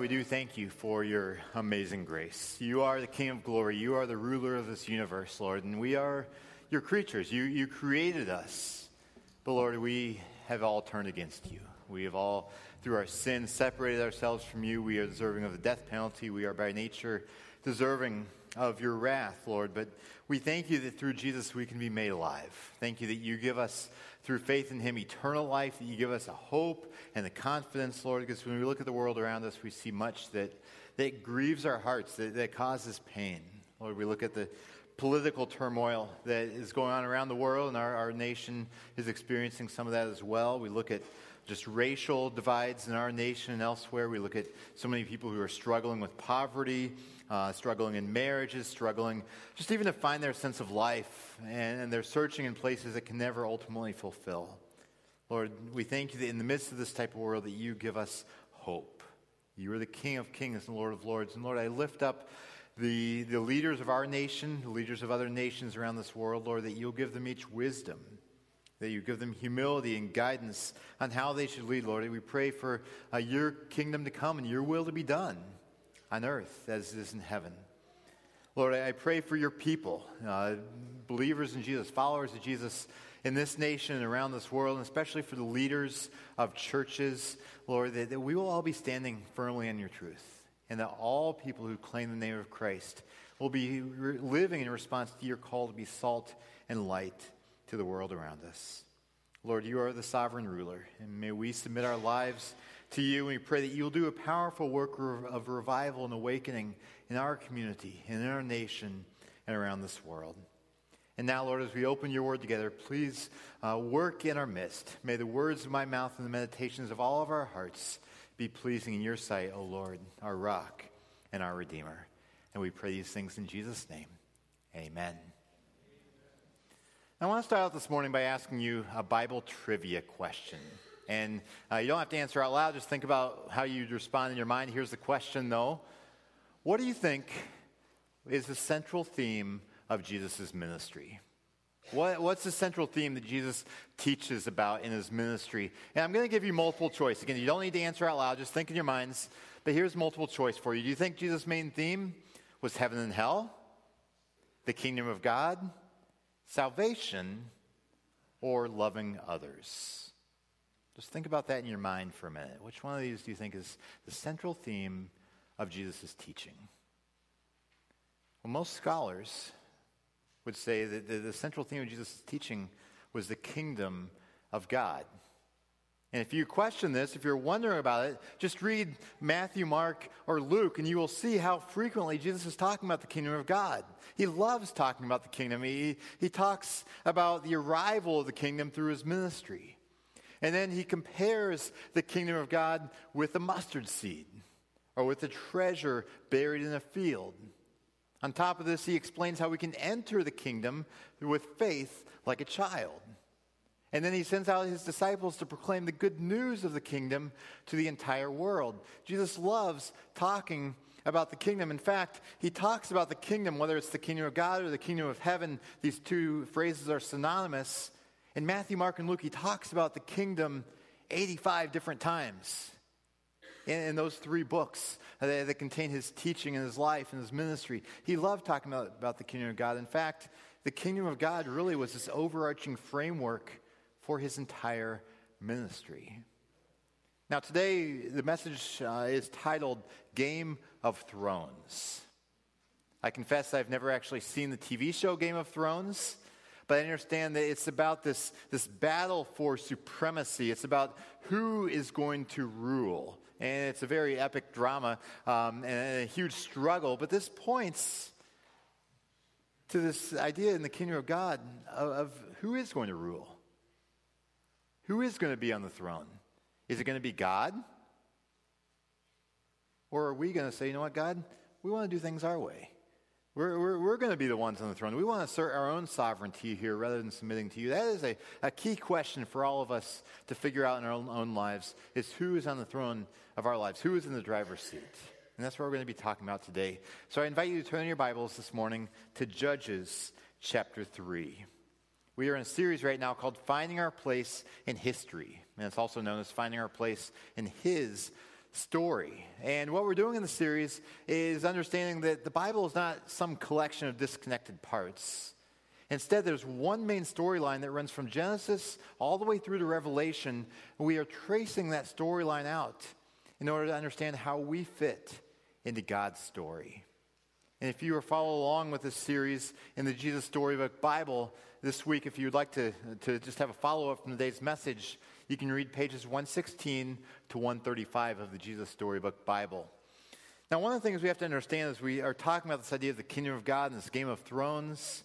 We do thank you for your amazing grace. You are the King of glory. You are the ruler of this universe, Lord, and we are your creatures. You, you created us. But Lord, we have all turned against you. We have all, through our sin, separated ourselves from you. We are deserving of the death penalty. We are by nature deserving of your wrath, Lord. But we thank you that through Jesus we can be made alive. Thank you that you give us through faith in him eternal life, that you give us a hope and the confidence, Lord, because when we look at the world around us, we see much that, that grieves our hearts, that, that causes pain. Lord, we look at the political turmoil that is going on around the world, and our, our nation is experiencing some of that as well. We look at just racial divides in our nation and elsewhere. We look at so many people who are struggling with poverty, uh, struggling in marriages, struggling just even to find their sense of life, and, and they're searching in places that can never ultimately fulfill. Lord, we thank you that in the midst of this type of world that you give us hope. You are the King of kings and Lord of lords. And Lord, I lift up the, the leaders of our nation, the leaders of other nations around this world, Lord, that you'll give them each wisdom, that you give them humility and guidance on how they should lead, Lord. We pray for uh, your kingdom to come and your will to be done on earth as it is in heaven. Lord, I pray for your people, uh, believers in Jesus, followers of Jesus in this nation and around this world, and especially for the leaders of churches, Lord, that, that we will all be standing firmly in your truth, and that all people who claim the name of Christ will be re- living in response to your call to be salt and light to the world around us. Lord, you are the sovereign ruler, and may we submit our lives to you. We pray that you'll do a powerful work of revival and awakening in our community, in our nation, and around this world. And now, Lord, as we open your word together, please uh, work in our midst. May the words of my mouth and the meditations of all of our hearts be pleasing in your sight, O Lord, our rock and our Redeemer. And we pray these things in Jesus' name. Amen. I want to start out this morning by asking you a Bible trivia question. And uh, you don't have to answer out loud, just think about how you'd respond in your mind. Here's the question, though What do you think is the central theme of Jesus' ministry? What, what's the central theme that Jesus teaches about in his ministry? And I'm going to give you multiple choice. Again, you don't need to answer out loud, just think in your minds. But here's multiple choice for you. Do you think Jesus' main theme was heaven and hell, the kingdom of God, salvation, or loving others? Just think about that in your mind for a minute. Which one of these do you think is the central theme of Jesus' teaching? Well, most scholars would say that the, central theme of Jesus' teaching was the kingdom of God. And if you question this, if you're wondering about it, just read Matthew, Mark, or Luke, and you will see how frequently Jesus is talking about the kingdom of God. He loves talking about the kingdom. He, he talks about the arrival of the kingdom through his ministry. And then he compares the kingdom of God with a mustard seed or with a treasure buried in a field. On top of this, he explains how we can enter the kingdom with faith like a child. And then he sends out his disciples to proclaim the good news of the kingdom to the entire world. Jesus loves talking about the kingdom. In fact, he talks about the kingdom, whether it's the kingdom of God or the kingdom of heaven. These two phrases are synonymous. In Matthew, Mark, and Luke, he talks about the kingdom 85 different times in, in those three books that, that, contain his teaching and his life and his ministry. He loved talking about, about the kingdom of God. In fact, the kingdom of God really was this overarching framework for his entire ministry. Now, today, the message uh, is titled Game of Thrones. I confess I've never actually seen the TV show Game of Thrones but I understand that it's about this, this battle for supremacy. It's about who is going to rule. And it's a very epic drama um, and a huge struggle. But this points to this idea in the kingdom of God of, of who is going to rule. Who is going to be on the throne? Is it going to be God? Or are we going to say, you know what, God, we want to do things our way? We're, we're, we're going to be the ones on the throne. We want to assert our own sovereignty here rather than submitting to you. That is a, a key question for all of us to figure out in our own, own lives is who is on the throne of our lives? Who is in the driver's seat? And that's what we're going to be talking about today. So I invite you to turn your Bibles this morning to Judges chapter 3. We are in a series right now called Finding Our Place in History. And it's also known as Finding Our Place in His story. And what we're doing in the series is understanding that the Bible is not some collection of disconnected parts. Instead, there's one main storyline that runs from Genesis all the way through to Revelation. We are tracing that storyline out in order to understand how we fit into God's story. And if you are follow along with this series in the Jesus Storybook Bible this week, if you'd like to, to just have a follow up from today's message, you can read pages 116 to 135 of the Jesus Storybook Bible. Now, one of the things we have to understand as we are talking about this idea of the kingdom of God and this Game of Thrones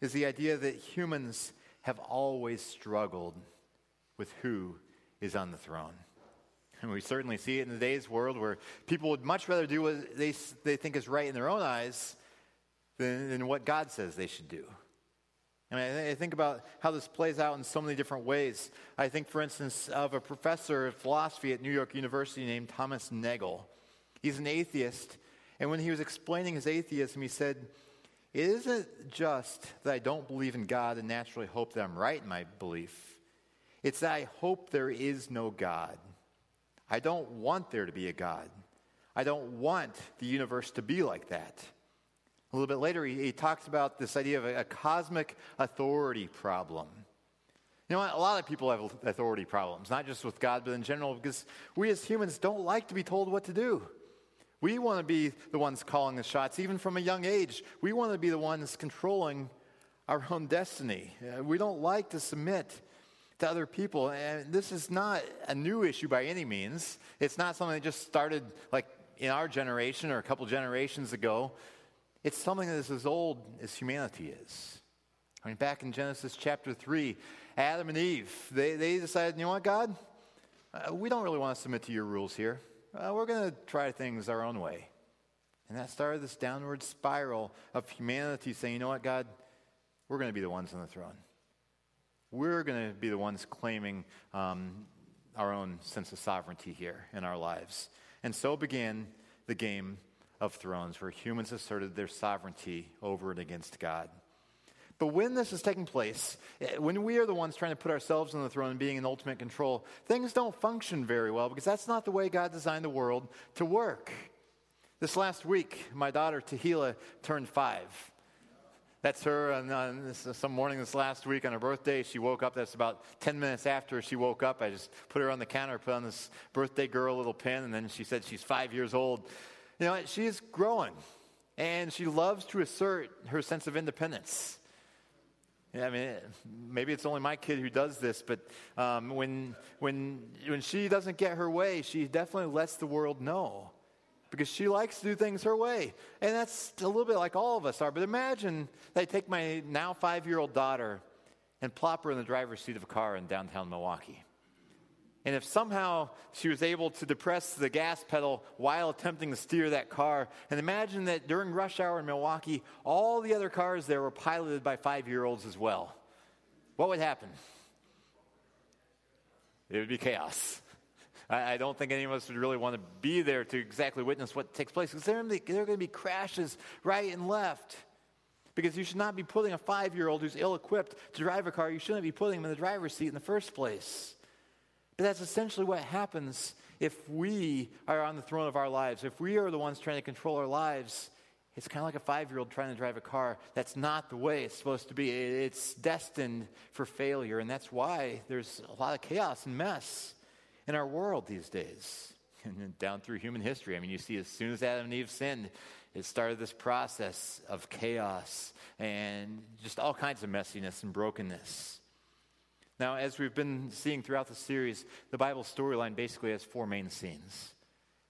is the idea that humans have always struggled with who is on the throne. And we certainly see it in today's world where people would much rather do what they, they think is right in their own eyes than, than what God says they should do. I mean, I think about how this plays out in so many different ways. I think, for instance, of a professor of philosophy at New York University named Thomas Nagel. He's an atheist, and when he was explaining his atheism, he said, It isn't just that I don't believe in God and naturally hope that I'm right in my belief, it's that I hope there is no God. I don't want there to be a God. I don't want the universe to be like that. A little bit later, he, he talks about this idea of a, a cosmic authority problem. You know? A lot of people have authority problems, not just with God, but in general, because we as humans don't like to be told what to do. We want to be the ones calling the shots, even from a young age. We want to be the ones controlling our own destiny. Uh, we don't like to submit to other people. And this is not a new issue by any means. It's not something that just started like in our generation or a couple generations ago. It's something that is as old as humanity is. I mean, back in Genesis chapter 3, Adam and Eve, they, they decided, you know what, God? Uh, we don't really want to submit to your rules here. Uh, we're going to try things our own way. And that started this downward spiral of humanity saying, you know what, God? We're going to be the ones on the throne we're going to be the ones claiming um, our own sense of sovereignty here in our lives. And so began the game of thrones, where humans asserted their sovereignty over and against God. But when this is taking place, eh, when we are the ones trying to put ourselves on the throne and being in ultimate control, things don't function very well because that's not the way God designed the world to work. This last week, my daughter Tahila turned five. That's her. And on this, some morning this last week on her birthday, she woke up. That's about 10 minutes after she woke up. I just put her on the counter, put on this birthday girl little pin, and then she said she's five years old. You know, she is growing, and she loves to assert her sense of independence. I mean, maybe it's only my kid who does this, but um, when, when, when she doesn't get her way, she definitely lets the world know because she likes to do things her way. And that's a little bit like all of us are. But imagine they take my now five year old daughter and plop her in the driver's seat of a car in downtown Milwaukee. And if somehow she was able to depress the gas pedal while attempting to steer that car, and imagine that during rush hour in Milwaukee, all the other cars there were piloted by five year olds as well, what would happen? It would be chaos. I, I, don't think any of us would really want to be there to exactly witness what takes place because there, there are going to be crashes right and left. Because you should not be putting a five year old who's ill equipped to drive a car, you shouldn't be putting him in the driver's seat in the first place. But that's essentially what happens if we are on the throne of our lives. If we are the ones trying to control our lives, it's kind of like a five year old trying to drive a car. That's not the way it's supposed to be. It's destined for failure. And that's why there's a lot of chaos and mess in our world these days. And down through human history, I mean, you see, as soon as Adam and Eve sinned, it started this process of chaos and just all kinds of messiness and brokenness. Now, as we've been seeing throughout the series, the Bible storyline basically has four main scenes.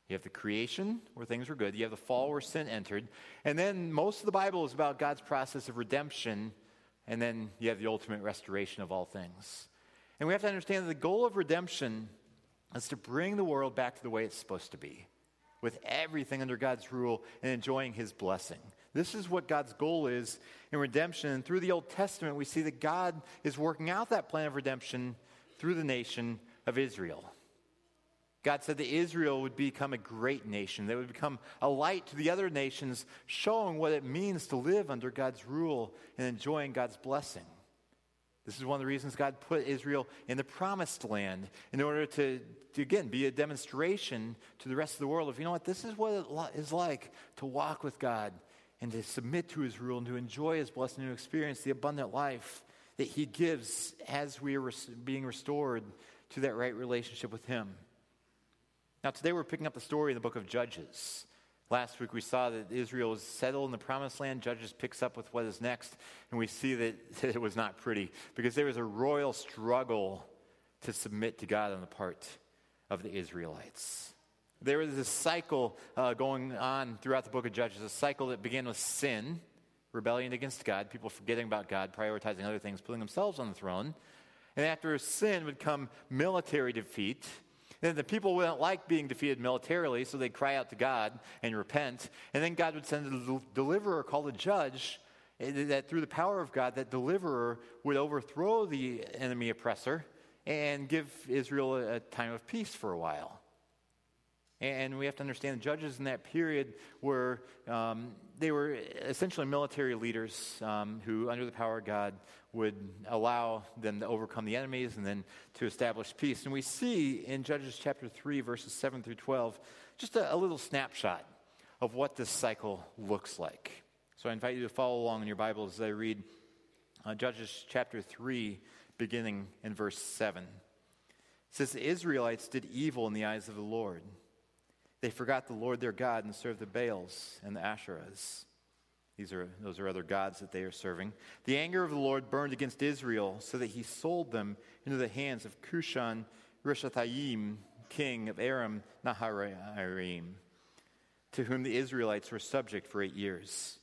You have the creation, where things were good. You have the fall, where sin entered. And then most of the Bible is about God's process of redemption. And then you have the ultimate restoration of all things. And we have to understand that the goal of redemption is to bring the world back to the way it's supposed to be, with everything under God's rule and enjoying His blessing. This is what God's goal is in redemption. And through the Old Testament, we see that God is working out that plan of redemption through the nation of Israel. God said that Israel would become a great nation. They would become a light to the other nations, showing what it means to live under God's rule and enjoying God's blessing. This is one of the reasons God put Israel in the promised land in order to, to, again, be a demonstration to the rest of the world of, you know what, this is what it is like to walk with God and to submit to his rule and to enjoy his blessing and to experience the abundant life that he gives as we are being restored to that right relationship with him. Now, today we're picking up the story in the book of Judges. Last week we saw that Israel was settled in the promised land. Judges picks up with what is next, and we see that it was not pretty because there was a royal struggle to submit to God on the part of the Israelites. There was this cycle uh, going on throughout the book of Judges, a cycle that began with sin, rebellion against God, people forgetting about God, prioritizing other things, putting themselves on the throne. And after sin would come military defeat then the people wouldn't like being defeated militarily, so they'd cry out to God and repent. And then God would send a deliverer called a judge eh, that through the power of God, that deliverer would overthrow the enemy oppressor and give Israel a, time of peace for a while. And we have to understand the judges in that period were um, they were essentially military leaders um, who, under the power of God, would allow them to overcome the enemies and then to establish peace. And we see in Judges chapter 3, verses 7 through 12, just a, a little snapshot of what this cycle looks like. So I invite you to follow along in your Bibles as I read uh, Judges chapter 3, beginning in verse 7. It says, The Israelites did evil in the eyes of the Lord. They forgot the Lord their God and served the Baals and the Asherahs. These are, those are other gods that they are serving. The anger of the Lord burned against Israel so that he sold them into the hands of Cushan Rishathaim, king of Aram Naharaim, to whom the Israelites were subject for eight years.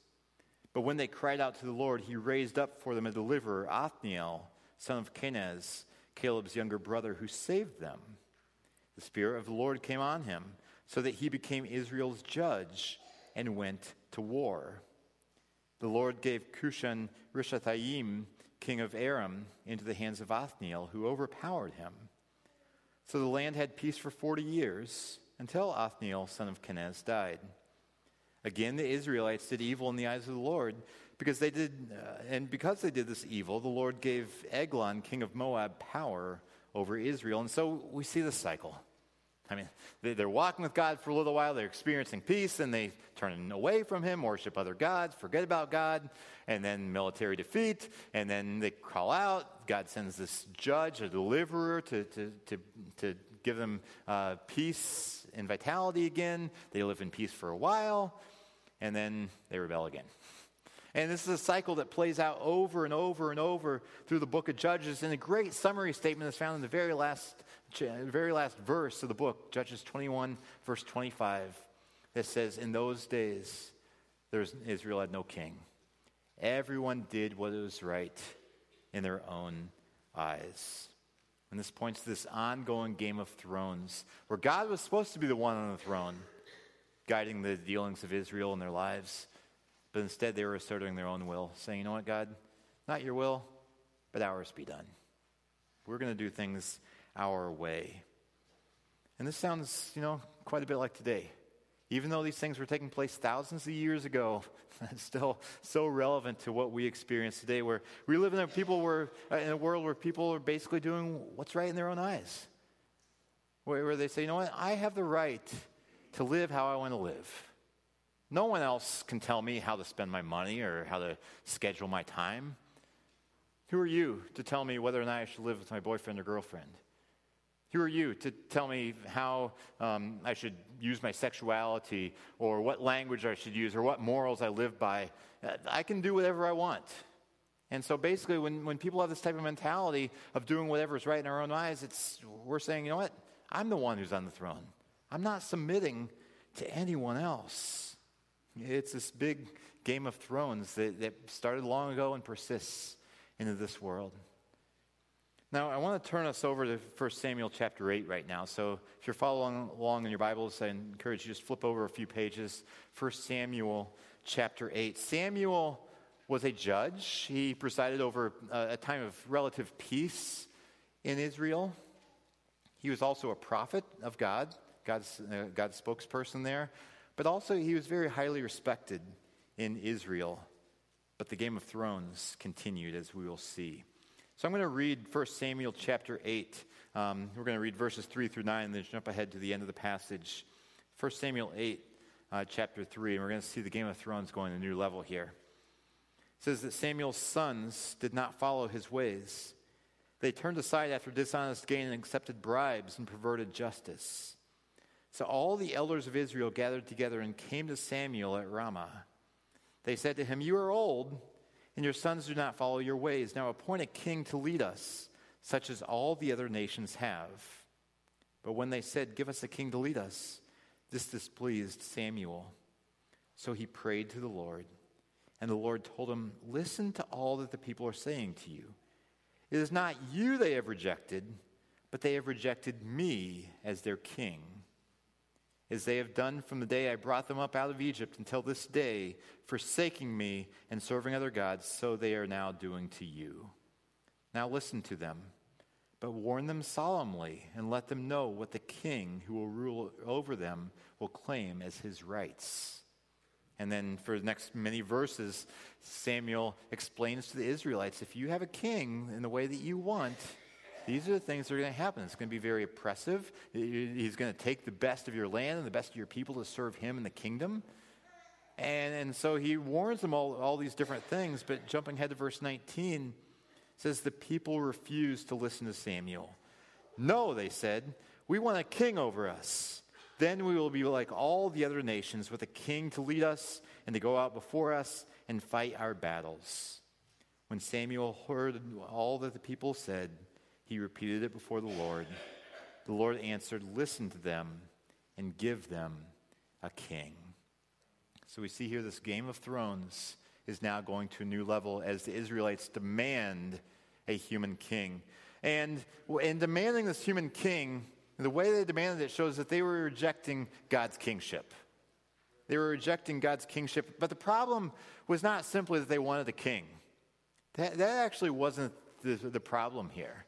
But when they cried out to the Lord, he raised up for them a deliverer, Othniel, son of Kenaz, Caleb's younger brother, who saved them. The Spirit of the Lord came on him, so that he became Israel's judge and went to war. The Lord gave Cushan Rishathaim, king of Aram, into the hands of Othniel, who overpowered him. So the land had peace for 40 years until Othniel, son of Kenaz, died. Again, the Israelites did evil in the eyes of the Lord because they did, uh, and because they did this evil, the Lord gave Eglon, king of Moab, power over Israel. And so we see this cycle. I mean, they're walking with God for a little while, they're experiencing peace, and they turn away from Him, worship other gods, forget about God, and then military defeat, and then they call out. God sends this judge, a deliverer, to, to, to, to give them uh, peace and vitality again. They live in peace for a while, and then they rebel again. And this is a cycle that plays out over and over and over through the book of Judges. And a great summary statement is found in the very last, very last verse of the book, Judges 21, verse 25, that says, In those days, there's, Israel had no king. Everyone did what was right in their own eyes. And this points to this ongoing game of thrones where God was supposed to be the one on the throne, guiding the dealings of Israel in their lives. But instead, they were asserting their own will, saying, You know what, God? Not your will, but ours be done. We're going to do things our way. And this sounds, you know, quite a bit like today. Even though these things were taking place thousands of years ago, it's still so relevant to what we experience today, where we live in a, people where, uh, in a world where people are basically doing what's right in their own eyes. Where, where they say, you know what, I have the right to live how I want to live. No one else can tell me how to spend my money or how to schedule my time. Who are you to tell me whether or not I should live with my boyfriend or girlfriend? Who are you to tell me how um, I should use my sexuality or what language I should use or what morals I live by? I can do whatever I want. And so basically, when, when people have this type of mentality of doing whatever is right in our own eyes, it's, we're saying, you know what? I'm the one who's on the throne. I'm not submitting to anyone else. It's this big Game of Thrones that, that started long ago and persists into this world. Now, I want to turn us over to 1 Samuel chapter 8 right now. So, if you're following along in your Bibles, I encourage you to just flip over a few pages. 1 Samuel chapter 8. Samuel was a judge, he presided over a, time of relative peace in Israel. He was also a prophet of God, God's, uh, God's spokesperson there. But also, he was very highly respected in Israel. But the Game of Thrones continued, as we will see. So I'm going to read 1 Samuel chapter 8. Um, we're going to read verses 3 through 9 and then jump ahead to the end of the passage. 1 Samuel 8, uh, chapter 3, and we're going to see the Game of Thrones going to a new level here. It says that Samuel's sons did not follow his ways. They turned aside after dishonest gain and accepted bribes and perverted justice. So all the elders of Israel gathered together and came to Samuel at Ramah. They said to him, You are old and your sons do not follow your ways. Now appoint a king to lead us, such as all the other nations have. But when they said, Give us a king to lead us, this displeased Samuel. So he prayed to the Lord. And the Lord told him, Listen to all that the people are saying to you. It is not you they have rejected, but they have rejected me as their king as they have done from the day I brought them up out of Egypt until this day, forsaking me and serving other gods, so they are now doing to you. Now listen to them, but warn them solemnly and let them know what the king who will rule over them will claim as his rights. And then for the next many verses, Samuel explains to the Israelites if you have a king in the way that you want, these are the things that are going to happen. It's going to be very oppressive. He's going to take the best of your land and the best of your people to serve him in the kingdom. And, and so he warns them all, all these different things. But jumping ahead to verse 19, says, The people refused to listen to Samuel. No, they said, we want a king over us. Then we will be like all the other nations, with a king to lead us and to go out before us and fight our battles. When Samuel heard all that the people said, he repeated it before the Lord. The Lord answered, Listen to them and give them a king. So we see here this Game of Thrones is now going to a new level as the Israelites demand a human king. And in demanding this human king, the way they demanded it shows that they were rejecting God's kingship. They were rejecting God's kingship. But the problem was not simply that they wanted a king, that, that actually wasn't the, the problem here.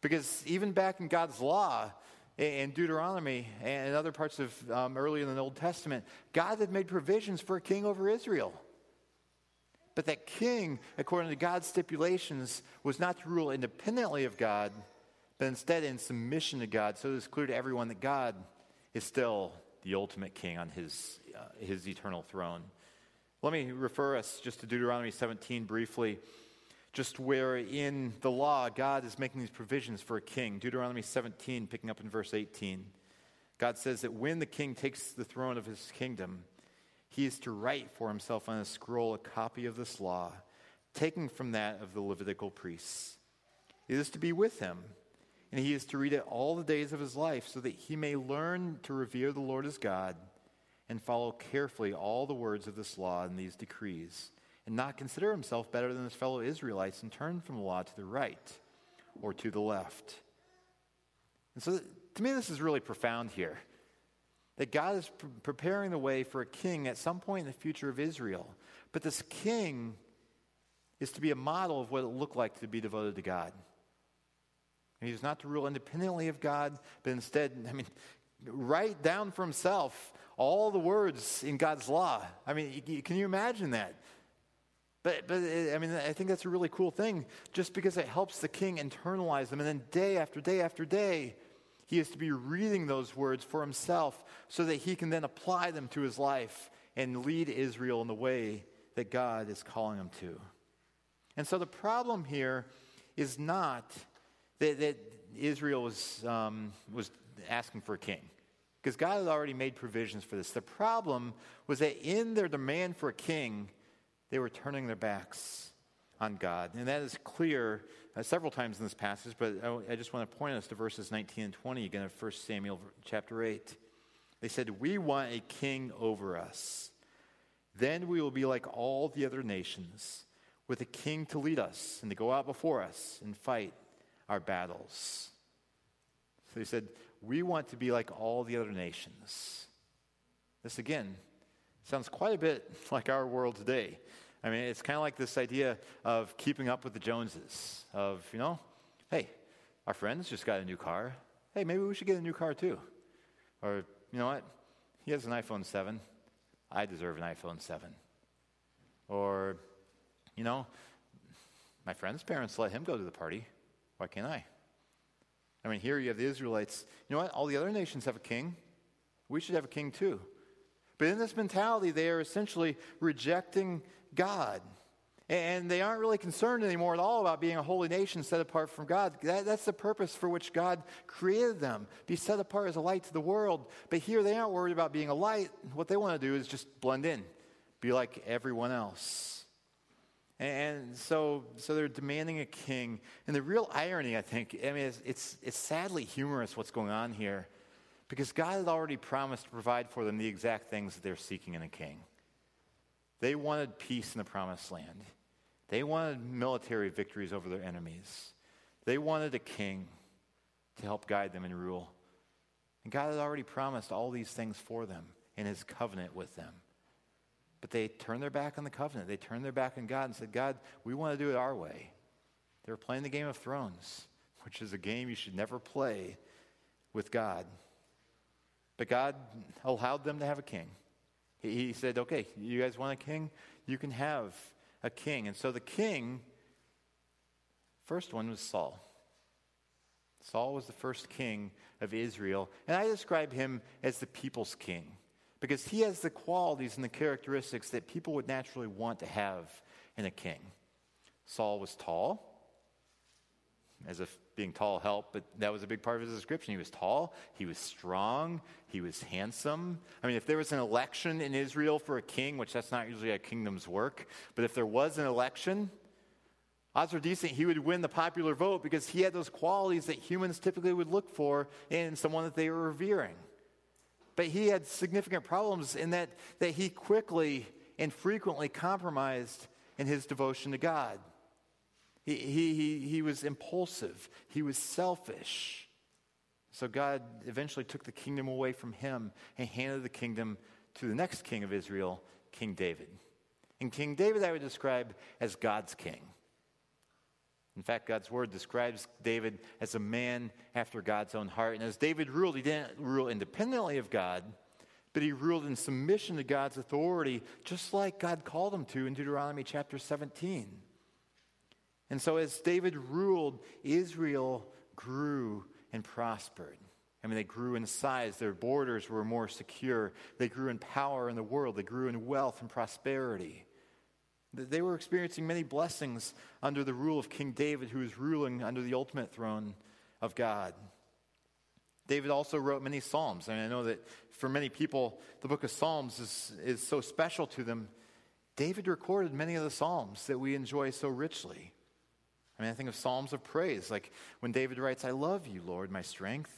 Because even back in God's law, in Deuteronomy and other parts of um, early in the Old Testament, God had made provisions for a king over Israel. But that king, according to God's stipulations, was not to rule independently of God, but instead in submission to God. So it's clear to everyone that God is still the ultimate king on his, uh, his eternal throne. Let me refer us just to Deuteronomy 17 briefly just where in the law God is making these provisions for a king. Deuteronomy 17, picking up in verse 18. God says that when the king takes the throne of his kingdom, he is to write for himself on a scroll a copy of this law, taken from that of the Levitical priests. It is to be with him, and he is to read it all the days of his life, so that he may learn to revere the Lord as God and follow carefully all the words of this law and these decrees and not consider himself better than his fellow Israelites and turn from the law to the right or to the left. And so, to me, this is really profound here. That God is pre- preparing the way for a king at some point in the future of Israel. But this king is to be a model of what it looked like to be devoted to God. And he's not to rule independently of God, but instead, I mean, write down for himself all the words in God's law. I mean, can you imagine that? But, but I mean, I think that's a really cool thing just because it helps the king internalize them. And then day after day after day, he is to be reading those words for himself so that he can then apply them to his life and lead Israel in the way that God is calling him to. And so the problem here is not that, that Israel was, um, was asking for a king, because God had already made provisions for this. The problem was that in their demand for a king, they were turning their backs on God. And that is clear uh, several times in this passage, but I, I, just want to point us to verses 19 and 20 again of 1 Samuel chapter 8. They said, We want a king over us. Then we will be like all the other nations, with a king to lead us and to go out before us and fight our battles. So he said, We want to be like all the other nations. This again sounds quite a bit like our world today. I mean, it's kind of like this idea of keeping up with the Joneses, of, you know, hey, our friends just got a new car. Hey, maybe we should get a new car too. Or, you know what? He has an iPhone 7. I deserve an iPhone 7. Or, you know, My friend's parents let him go to the party. Why can't I? I mean, here you have the Israelites. You know what? All the other nations have a king. We should have a king too. But in this mentality, they are essentially rejecting God. And they aren't really concerned anymore at all about being a holy nation set apart from God. That, that's the purpose for which God created them be set apart as a light to the world. But here they aren't worried about being a light. What they want to do is just blend in, be like everyone else. And so, so they're demanding a king. And the real irony, I think, I mean, it's, it's, it's sadly humorous what's going on here because God had already promised to provide for them the exact things that they're seeking in a king. They wanted peace in the promised land. They wanted military victories over their enemies. They wanted a king to help guide them and rule. And God had already promised all these things for them in his covenant with them. But they turned their back on the covenant. They turned their back on God and said, God, we want to do it our way. They were playing the Game of Thrones, which is a game you should never play with God. But God allowed them to have a king. He said, okay, you guys want a king? You can have a king. And so the king, first one was Saul. Saul was the first king of Israel. And I describe him as the people's king because he has the qualities and the characteristics that people would naturally want to have in a king. Saul was tall, as if being tall helped, but that was a big part of his description. He was tall, he was strong, he was handsome. I mean, if there was an election in Israel for a king, which that's not usually a kingdom's work, but if there was an election, odds are decent he would win the popular vote because he had those qualities that humans typically would look for in someone that they were revering. But he had significant problems in that, that he quickly and frequently compromised in his devotion to God. He, he, he, he was impulsive, he was selfish. So God eventually took the kingdom away from him and handed the kingdom to the next king of Israel, King David. And King David, I would describe as God's king. In fact, God's word describes David as a man after God's own heart. And as David ruled, he didn't rule independently of God, but he ruled in submission to God's authority, just like God called him to in Deuteronomy chapter 17. And so, as David ruled, Israel grew and prospered. I mean, they grew in size, their borders were more secure, they grew in power in the world, they grew in wealth and prosperity. They were experiencing many blessings under the rule of King David, who was ruling under the ultimate throne of God. David also wrote many Psalms. I mean, I know that for many people, the book of Psalms is, is so special to them. David recorded many of the Psalms that we enjoy so richly. I mean, I think of Psalms of praise, like when David writes, I love you, Lord, my strength.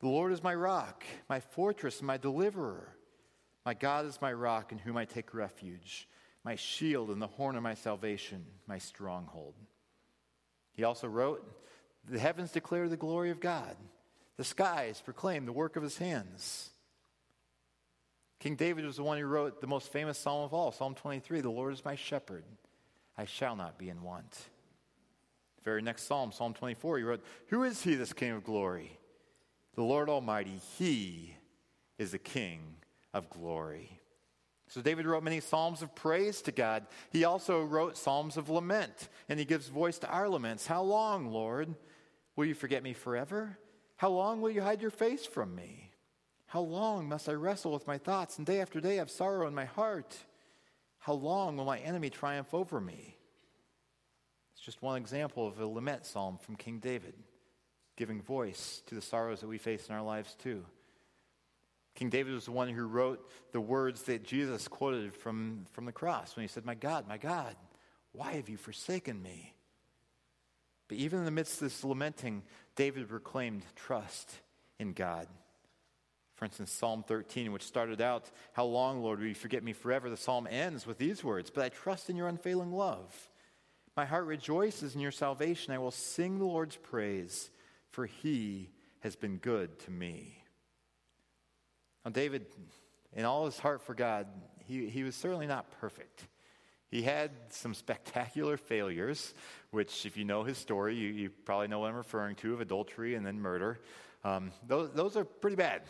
The Lord is my rock, my fortress, my deliverer. My God is my rock in whom I take refuge my shield and the horn of my salvation, my stronghold. He also wrote, The heavens declare the glory of God, the skies proclaim the work of his hands. King David was the one who wrote the most famous psalm of all, Psalm 23 The Lord is my shepherd, I shall not be in want. Very next psalm, Psalm 24, he wrote, Who is he, this King of glory? The Lord Almighty, he is the King of glory. So David wrote many psalms of praise to God. He also wrote psalms of lament, and he gives voice to our laments. How long, Lord? Will you forget me forever? How long will you hide your face from me? How long must I wrestle with my thoughts and day after day have sorrow in my heart? How long will my enemy triumph over me? Just one example of a lament psalm from King David, giving voice to the sorrows that we face in our lives too. King David was the one who wrote the words that Jesus quoted from, from the cross when he said, My God, my God, why have you forsaken me? But even in the midst of this lamenting, David proclaimed trust in God. For instance, Psalm 13, which started out, How long, Lord, will you forget me forever? The psalm ends with these words But I trust in your unfailing love. My heart rejoices in your salvation. I will sing the Lord's praise, for he has been good to me. Now, David, in all his heart for God, he, he was certainly not perfect. He had some spectacular failures, which, if you know his story, you, you probably know what I'm referring to of adultery and then murder. Um, those, those are pretty bad.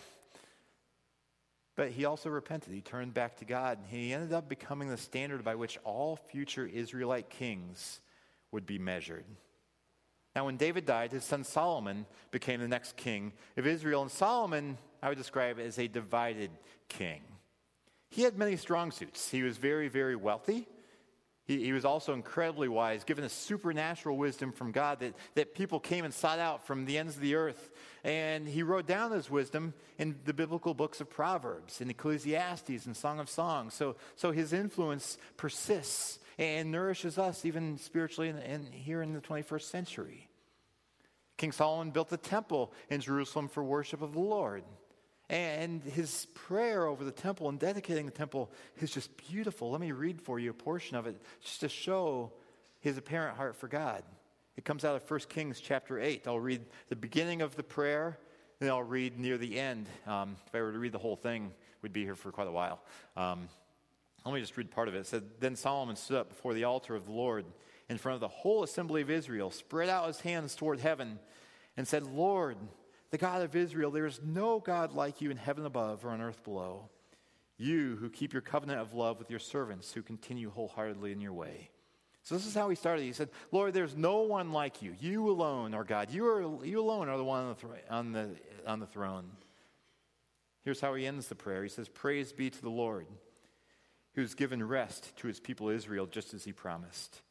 But he also repented. He turned back to God. And he ended up becoming the standard by which all future Israelite kings would be measured. Now, when David died, his son Solomon became the next king of Israel. And Solomon, I would describe as a divided king. He had many strong suits. He was very, very wealthy. He, he, was also incredibly wise, given a supernatural wisdom from God that, that people came and sought out from the ends of the earth. And he wrote down his wisdom in the biblical books of Proverbs, in Ecclesiastes, and Song of Songs. So, so his influence persists and nourishes us even spiritually in, here in the 21st century. King Solomon built a temple in Jerusalem for worship of the Lord. And his prayer over the temple and dedicating the temple is just beautiful. Let me read for you a portion of it just to show his apparent heart for God. It comes out of 1 Kings chapter 8. I'll read the beginning of the prayer, then I'll read near the end. Um, if I were to read the whole thing, we'd be here for quite a while. Um, let me just read part of it. It said, Then Solomon stood up before the altar of the Lord in front of the whole assembly of Israel, spread out his hands toward heaven, and said, Lord, the God of Israel, there is no God like you in heaven above or on earth below. You who keep your covenant of love with your servants, who continue wholeheartedly in your way. So this is how he started. He said, Lord, there's no one like you. You alone are God. You, are, you alone are the one on the, th- on, the, on the throne. Here's how he ends the prayer. He says, Praise be to the Lord, who's given rest to his people Israel, just as he promised.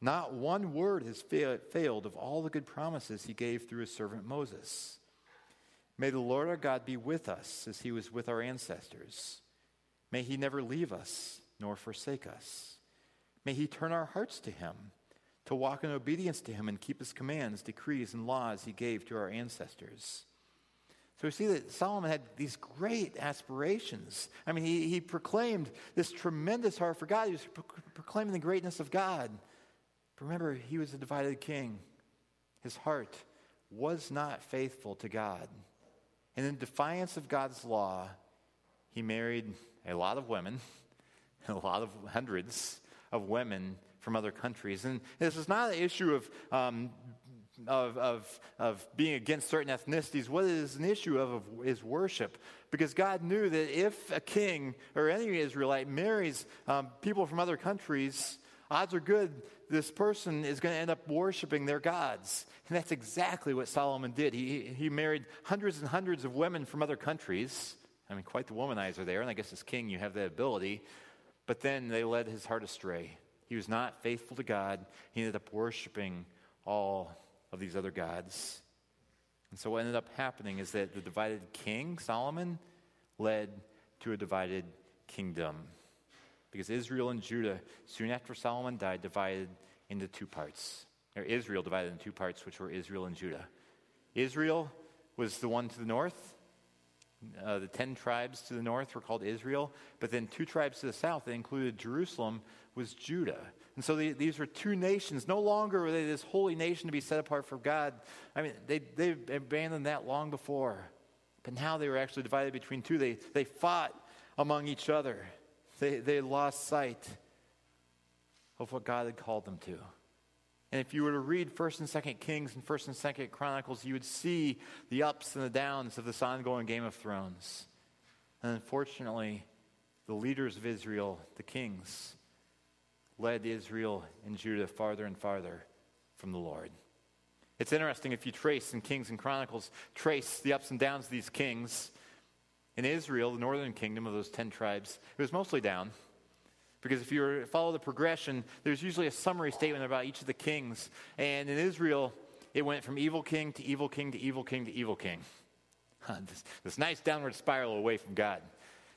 Not one word has failed of all the good promises he gave through his servant Moses. May the Lord our God be with us as he was with our ancestors. May he never leave us nor forsake us. May he turn our hearts to him, to walk in obedience to him and keep his commands, decrees, and laws he gave to our ancestors. So we see that Solomon had these great aspirations. I mean, he, he proclaimed this tremendous heart for God. He was pro- proclaiming the greatness of God. But remember, he was a divided king. His heart was not faithful to God. And in defiance of God's law, he married a lot of women, a lot of hundreds of women from other countries. And this is not an issue of, um, of, of, of being against certain ethnicities. What it is an issue of, is worship. Because God knew that if a king or any Israelite marries um, people from other countries, odds are good this person is going to end up worshiping their gods. And that's exactly what Solomon did. He, he married hundreds and hundreds of women from other countries. I mean, quite the womanizer there. And I guess as king, you have that ability. But then they led his heart astray. He was not faithful to God. He ended up worshiping all of these other gods. And so what ended up happening is that the divided king, Solomon, led to a divided kingdom because Israel and Judah, soon after Solomon died, divided into two parts. Or Israel divided into two parts, which were Israel and Judah. Israel was the one to the north. Uh, the ten tribes to the north were called Israel, but then two tribes to the south, that included Jerusalem, was Judah. And so the, these were two nations. No longer were they this holy nation to be set apart from God. I mean, they, they abandoned that long before. But now they were actually divided between two. They, they fought among each other. They, they lost sight of what God had called them to. And if you were to read 1st and 2nd Kings and 1st and 2nd Chronicles, you would see the ups and the downs of this ongoing Game of Thrones. And unfortunately, the leaders of Israel, the kings, led Israel and Judah farther and farther from the Lord. It's interesting if you trace in Kings and Chronicles, trace the ups and downs of these kings. In Israel, the northern kingdom of those 10 tribes, it was mostly down. Because if you follow the progression, there's usually a summary statement about each of the kings. And in Israel, it went from evil king to evil king to evil king to evil king. this, this nice downward spiral away from God.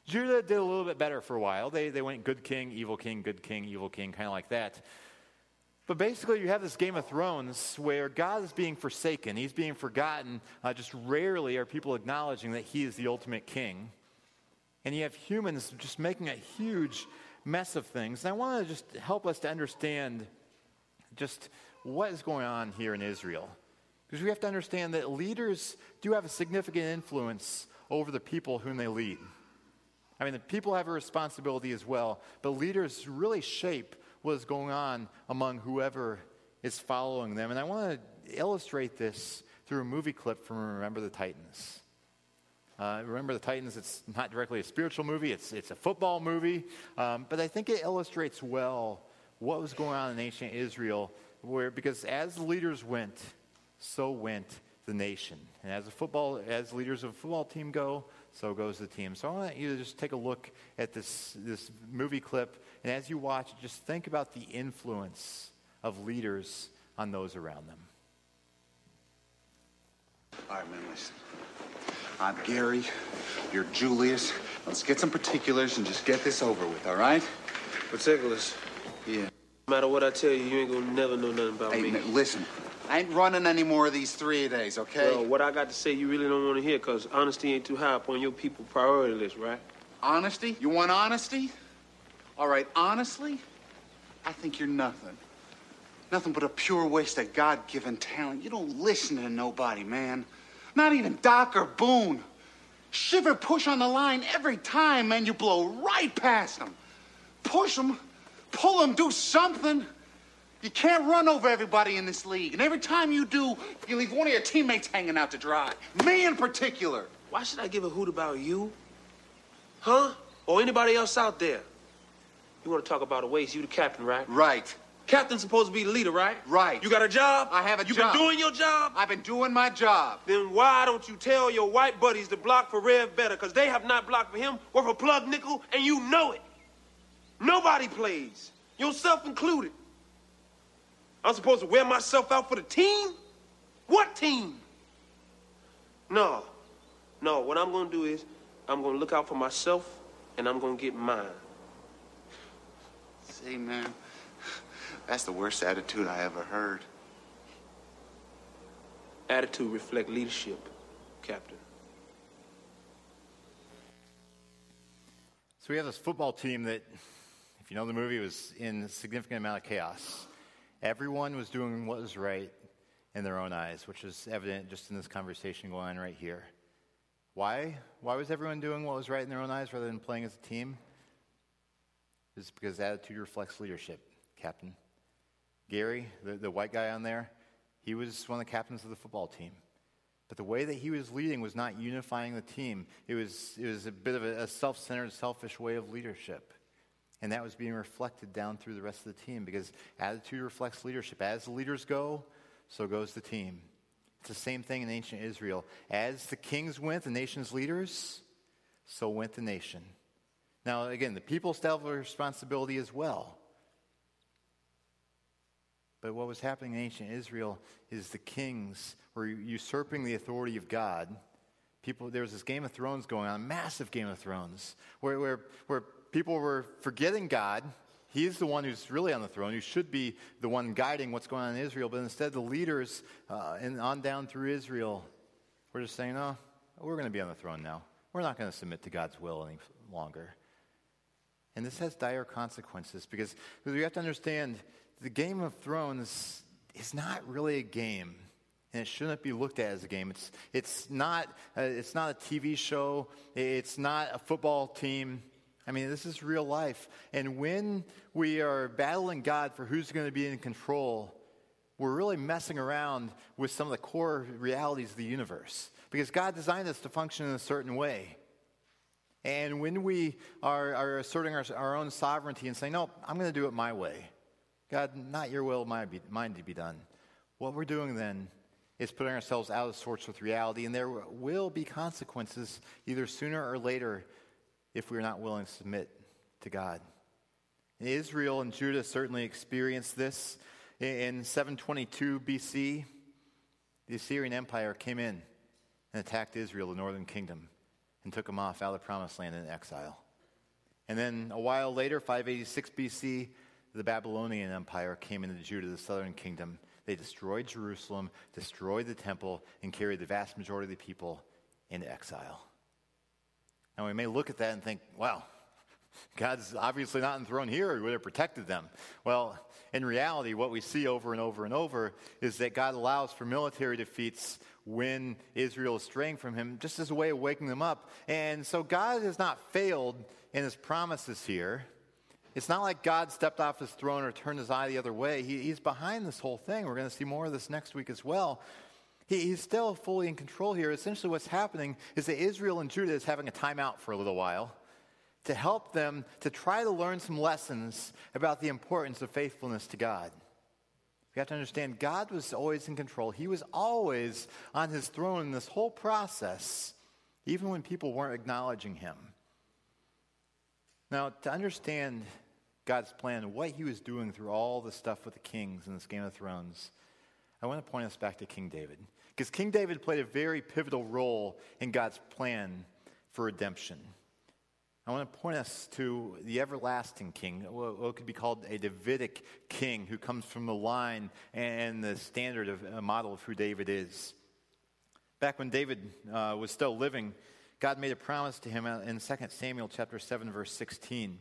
Judah did a little bit better for a while. They, they went good king, evil king, good king, evil king, kind of like that. But basically, you have this Game of Thrones where God is being forsaken, He's being forgotten. Uh, just rarely are people acknowledging that He is the ultimate king. And you have humans just making a huge mess of things. And I want to just help us to understand just what is going on here in Israel. Because we have to understand that leaders do have a significant influence over the people whom they lead. I mean, the people have a responsibility as well, but leaders really shape what is going on among whoever is following them. And I want to illustrate this through a movie clip from Remember the Titans. Uh, remember the Titans, it's not directly a spiritual movie, it's, it's a football movie, um, but I think it illustrates well what was going on in ancient Israel where, because as the leaders went, so went the nation. And as a football, as leaders of a football team go, so goes the team. So I want you to just take a look at this, this movie clip, and as you watch, just think about the influence of leaders on those around them. All right, man, listen. I'm Gary. You're Julius. Let's get some particulars and just get this over with, all right? Particulars. Yeah. No matter what I tell you, you ain't gonna never know nothing about Hey, me. man, listen. I ain't running any more of these three days, okay? Well, what I got to say, you really don't want to hear, cause honesty ain't too high up on your people priority list, right? Honesty? You want honesty? All right, honestly, I think you're nothing. Nothing but a pure waste of God given talent. You don't listen to nobody, man. Not even Doc or Boone. Shiver push on the line every time, man. You blow right past them. Push them, pull them, do something. You can't run over everybody in this league. And every time you do, you leave one of your teammates hanging out to dry. Me in particular. Why should I give a hoot about you? Huh? Or anybody else out there? You want to talk about a waste? You the captain, right? Right. Captain's supposed to be the leader, right? Right. You got a job? I have a you job. You been doing your job? I've been doing my job. Then why don't you tell your white buddies to block for Rev better? Because they have not blocked for him worth a plug nickel, and you know it. Nobody plays, yourself included. I'm supposed to wear myself out for the team? What team? No. No, what I'm going to do is I'm going to look out for myself, and I'm going to get mine. See, man, that's the worst attitude I ever heard. Attitude reflect leadership, Captain. So we have this football team that, if you know the movie, was in a significant amount of chaos. Everyone was doing what was right in their own eyes, which is evident just in this conversation going on right here. Why? Why was everyone doing what was right in their own eyes rather than playing as a team? It's because attitude reflects leadership, Captain. Gary, the, the white guy on there, he was one of the captains of the football team. But the way that he was leading was not unifying the team. It was, it was a bit of a, a self centered, selfish way of leadership. And that was being reflected down through the rest of the team because attitude reflects leadership. As the leaders go, so goes the team. It's the same thing in ancient Israel. As the kings went, the nation's leaders, so went the nation. Now, again, the people still have a responsibility as well. But what was happening in ancient Israel is the kings were usurping the authority of God. People, there was this Game of Thrones going on, massive Game of Thrones, where, where, where people were forgetting God. He's the one who's really on the throne, who should be the one guiding what's going on in Israel. But instead, the leaders uh, and on down through Israel were just saying, "No, we're going to be on the throne now. We're not going to submit to God's will any longer." And this has dire consequences because, because we have to understand the Game of Thrones is not really a game. And it shouldn't be looked at as a game. It's, it's, not, uh, it's not a TV show. It's not a football team. I mean, this is real life. And when we are battling God for who's going to be in control, we're really messing around with some of the core realities of the universe. Because God designed us to function in a certain way. And when we are, are asserting our, our, own sovereignty and saying, no, I'm going to do it my way, God, not your will, my be, mine to be done, what we're doing then is putting ourselves out of sorts with reality, and there will be consequences either sooner or later if we're not willing to submit to God. Israel and Judah certainly experienced this. In 722 BC, the Assyrian Empire came in and attacked Israel, the northern kingdom and took them off out of the promised land in exile. And then a while later, 586 BC, the Babylonian Empire came into Judah, the southern kingdom. They destroyed Jerusalem, destroyed the temple, and carried the vast majority of the people into exile. Now, we may look at that and think, wow, God's obviously not enthroned here. He would have protected them. Well, in reality, what we see over and over and over is that God allows for military defeats when Israel is straying from Him, just as a way of waking them up. And so God has not failed in His promises here. It's not like God stepped off His throne or turned His eye the other way. He, he's behind this whole thing. We're going to see more of this next week as well. He, he's still fully in control here. Essentially, what's happening is that Israel and Judah is having a timeout for a little while to help them to try to learn some lessons about the importance of faithfulness to God. We have to understand God was always in control. He was always on his throne in this whole process, even when people weren't acknowledging him. Now, to understand God's plan, and what he was doing through all the stuff with the kings in this Game of Thrones, I want to point us back to King David. Because King David played a very pivotal role in God's plan for redemption. I want to point us to the everlasting king, what could be called a Davidic king who comes from the line and the standard of a model of who David is. Back when David uh, was still living, God made a promise to him in 2 Samuel chapter 7 verse 16.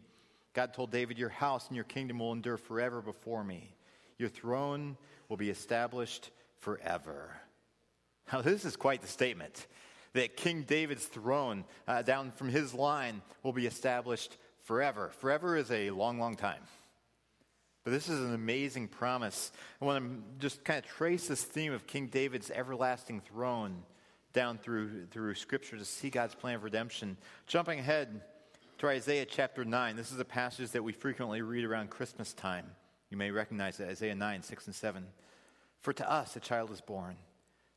God told David, "Your house and your kingdom will endure forever before me. Your throne will be established forever." Now this is quite the statement that King David's throne uh, down from his line will be established forever. Forever is a long, long time. But this is an amazing promise. I want to just kind of trace this theme of King David's everlasting throne down through, through Scripture to see God's plan of redemption. Jumping ahead to Isaiah chapter 9, this is a passage that we frequently read around Christmas time. You may recognize it, Isaiah 9, 6 and 7. For to us a child is born,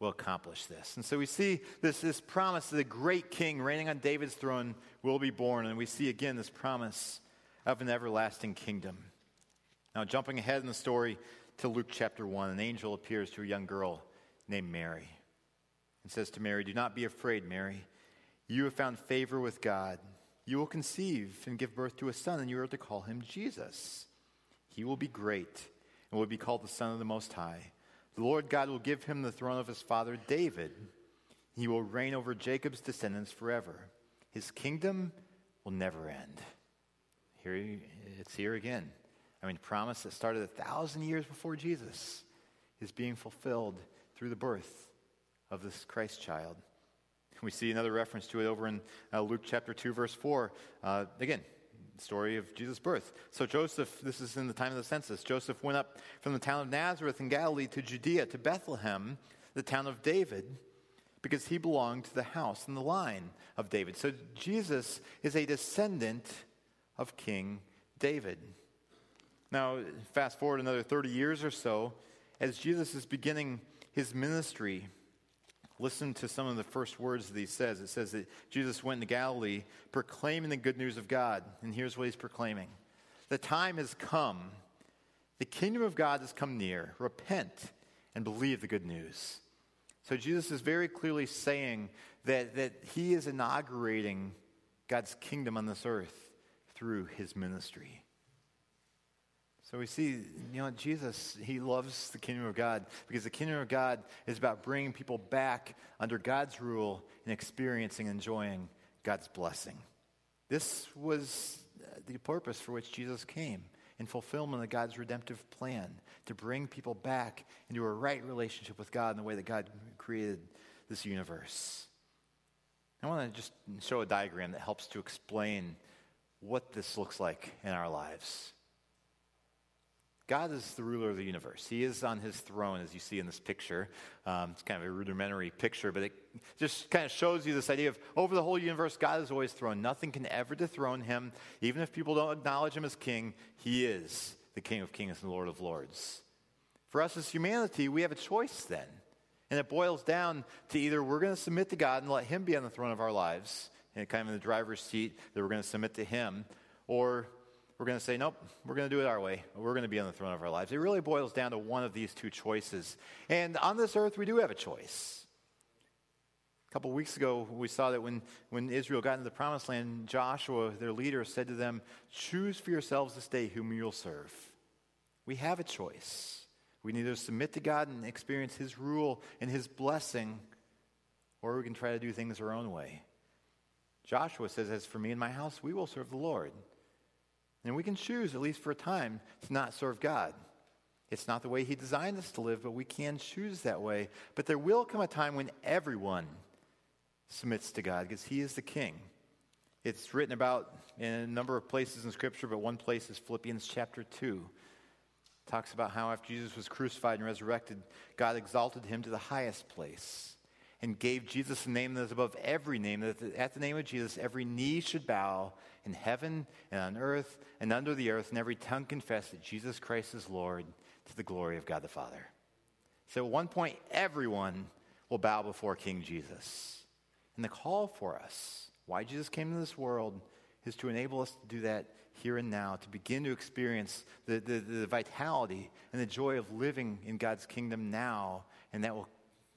will accomplish this. And so we see this, this promise that a great king reigning on David's throne will be born. And we see again this promise of an everlasting kingdom. Now, jumping ahead in the story to Luke chapter 1, an angel appears to a young girl named Mary and says to Mary, Do not be afraid, Mary. You have found favor with God. You will conceive and give birth to a son, and you are to call him Jesus. He will be great and will be called the Son of the Most High. The Lord God will give him the throne of his father David. He will reign over Jacob's descendants forever. His kingdom will never end. Here it's here again. I mean, promise that started a thousand years before Jesus is being fulfilled through the birth of this Christ child. We see another reference to it over in uh, Luke chapter 2, verse 4. Uh, again, story of Jesus' birth. So Joseph, this is in the time of the census, Joseph went up from the town of Nazareth in Galilee to Judea, to Bethlehem, the town of David, because he belonged to the house and the line of David. So Jesus is a descendant of King David. Now, fast forward another 30 years or so, as Jesus is beginning his ministry, Listen to some of the first words that he says. It says that Jesus went into Galilee proclaiming the good news of God. And here's what he's proclaiming The time has come. The kingdom of God has come near. Repent and believe the good news. So Jesus is very clearly saying that, that he is inaugurating God's kingdom on this earth through his ministry. So we see, you know, Jesus, he loves the kingdom of God because the kingdom of God is about bringing people back under God's rule and experiencing and enjoying God's blessing. This was uh, the purpose for which Jesus came in fulfillment of God's redemptive plan to bring people back into a right relationship with God in the way that God created this universe. I want to just show a diagram that helps to explain what this looks like in our lives. God is the ruler of the universe. He is on his throne, as you see in this picture. Um, it's kind of a rudimentary picture, but it just kind of shows you this idea of over the whole universe, God is always thrown. Nothing can ever dethrone him. Even if people don't acknowledge him as king, he is the King of kings and Lord of lords. For us as humanity, we have a choice then. And it boils down to either we're going to submit to God and let him be on the throne of our lives, and kind of in the driver's seat, that we're going to submit to him, or we're going to say, nope, we're going to do it our way. We're going to be on the throne of our lives. It really boils down to one of these two choices. And on this earth, we do have a choice. A couple weeks ago, we saw that when, when Israel got into the promised land, Joshua, their leader, said to them, Choose for yourselves this day whom you'll serve. We have a choice. We can either submit to God and experience His rule and His blessing, or we can try to do things our own way. Joshua says, As for me and my house, we will serve the Lord. And we can choose, at least for a time, to not serve God. It's not the way He designed us to live, but we can choose that way. But there will come a time when everyone submits to God because he is the king. It's written about in a number of places in Scripture, but one place is Philippians chapter 2. It talks about how after Jesus was crucified and resurrected, God exalted him to the highest place and gave Jesus a name that is above every name, that at the name of Jesus every knee should bow in heaven and on earth and under the earth, and every tongue confess that Jesus Christ is Lord to the glory of God the Father. So at one point, everyone will bow before King Jesus. And the call for us, why Jesus came to this world, is to enable us to do that here and now, to begin to experience the, the, the vitality and the joy of living in God's kingdom now, and that will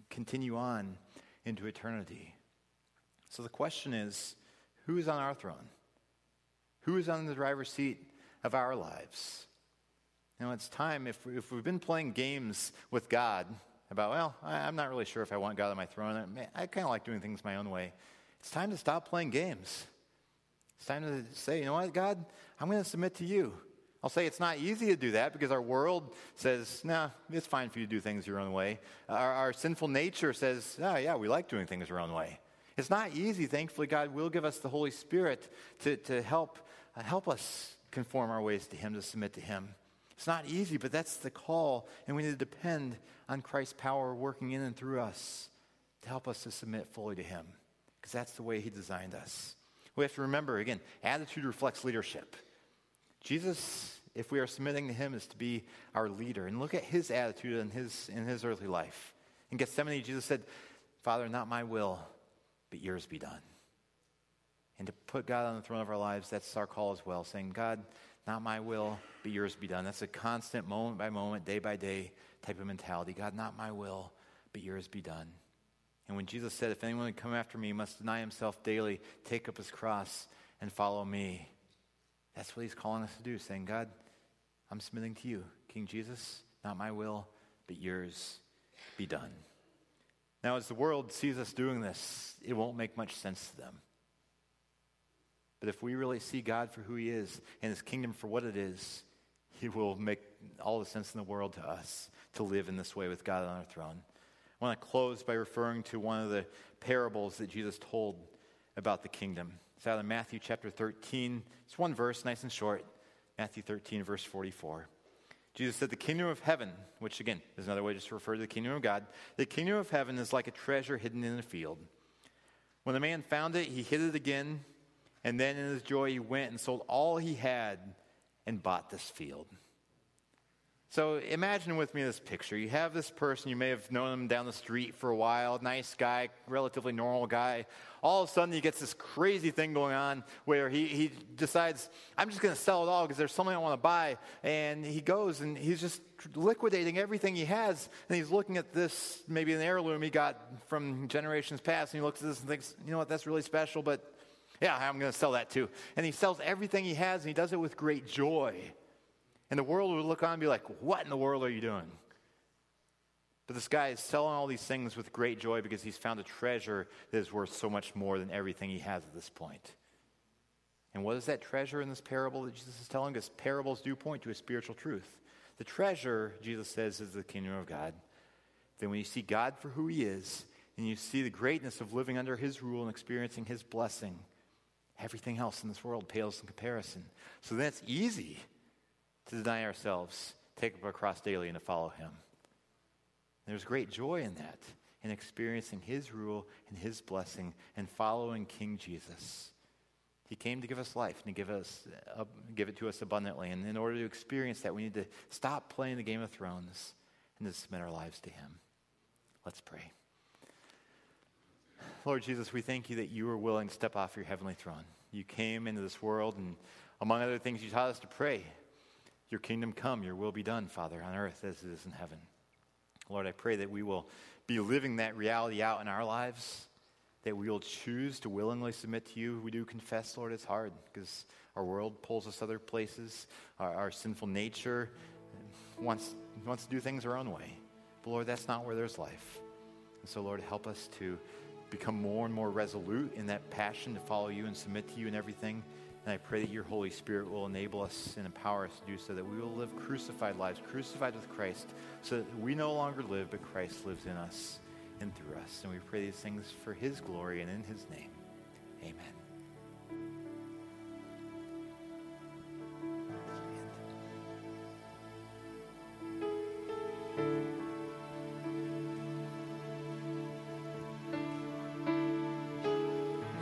continue on into eternity. So the question is who is on our throne? Who is on the driver's seat of our lives? Know, it's time, if, if we've been playing games with God about, well, I, am not really sure if I want God on my throne. I, I kind of like doing things my own way. It's time to stop playing games. It's time to say, you know what, God, I'm going to submit to you. I'll say it's not easy to do that because our world says, nah, it's fine for you to do things your own way. Our, our sinful nature says, oh, yeah, we like doing things our own way. It's not easy. Thankfully, God will give us the Holy Spirit to, to help, uh, help us conform our ways to Him, to submit to Him. It's not easy, but that's the call, and we need to depend on Christ's power working in and through us to help us to submit fully to Him, because that's the way He designed us. We have to remember, again, attitude reflects leadership. Jesus, if we are submitting to Him, is to be our leader. And look at His attitude in His, in his earthly life. In Gethsemane, Jesus said, Father, not my will, but yours be done. And to put God on the throne of our lives, that's our call as well, saying, God, not my will, but yours be done. That's a constant, moment by moment, day by day type of mentality. God, not my will, but yours be done. And when Jesus said, If anyone would come after me, must deny himself daily, take up his cross, and follow me. That's what he's calling us to do, saying, God, I'm submitting to you. King Jesus, not my will, but yours be done. Now, as the world sees us doing this, it won't make much sense to them. But if we really see God for who He is and His kingdom for what it is, He will make all the sense in the world to us to live in this way with God on our throne. I want to close by referring to one of the parables that Jesus told about the kingdom. It's out of Matthew chapter 13. It's one verse, nice and short. Matthew 13, verse 44. Jesus said, The kingdom of heaven, which again is another way just to refer to the kingdom of God, the kingdom of heaven is like a treasure hidden in a field. When the man found it, he hid it again and then in his joy, he went and sold all he had and bought this field. So imagine with me this picture. You have this person, you may have known him down the street for a while, nice guy, relatively normal guy. All of a sudden, he gets this crazy thing going on where he, he decides, I'm just going to sell it all because there's something I want to buy. And he goes and he's just liquidating everything he has. And he's looking at this, maybe an heirloom he got from generations past. And he looks at this and thinks, you know what, that's really special, but yeah, I'm going to sell that too. And he sells everything he has and he does it with great joy. And the world would look on and be like, What in the world are you doing? But this guy is selling all these things with great joy because he's found a treasure that is worth so much more than everything he has at this point. And what is that treasure in this parable that Jesus is telling us? Parables do point to a spiritual truth. The treasure, Jesus says, is the kingdom of God. Then when you see God for who he is, and you see the greatness of living under his rule and experiencing his blessing, Everything else in this world pales in comparison. So then it's easy to deny ourselves, take up our cross daily, and to follow Him. There's great joy in that, in experiencing His rule and His blessing and following King Jesus. He came to give us life and to give, us, uh, give it to us abundantly. And in order to experience that, we need to stop playing the Game of Thrones and to submit our lives to Him. Let's pray. Lord Jesus, we thank you that you were willing to step off your heavenly throne. You came into this world, and among other things, you taught us to pray, Your kingdom come, your will be done, Father, on earth as it is in heaven. Lord, I pray that we will be living that reality out in our lives, that we will choose to willingly submit to you. We do confess, Lord, it's hard because our world pulls us other places. Our, our sinful nature wants, wants to do things our own way. But Lord, that's not where there's life. And so, Lord, help us to become more and more resolute in that passion to follow you and submit to you in everything. And I pray that your Holy Spirit will enable us and empower us to do so that we will live crucified lives, crucified with Christ, so that we no longer live, but Christ lives in us. and through us. And we pray these things for his glory and in his name. Amen.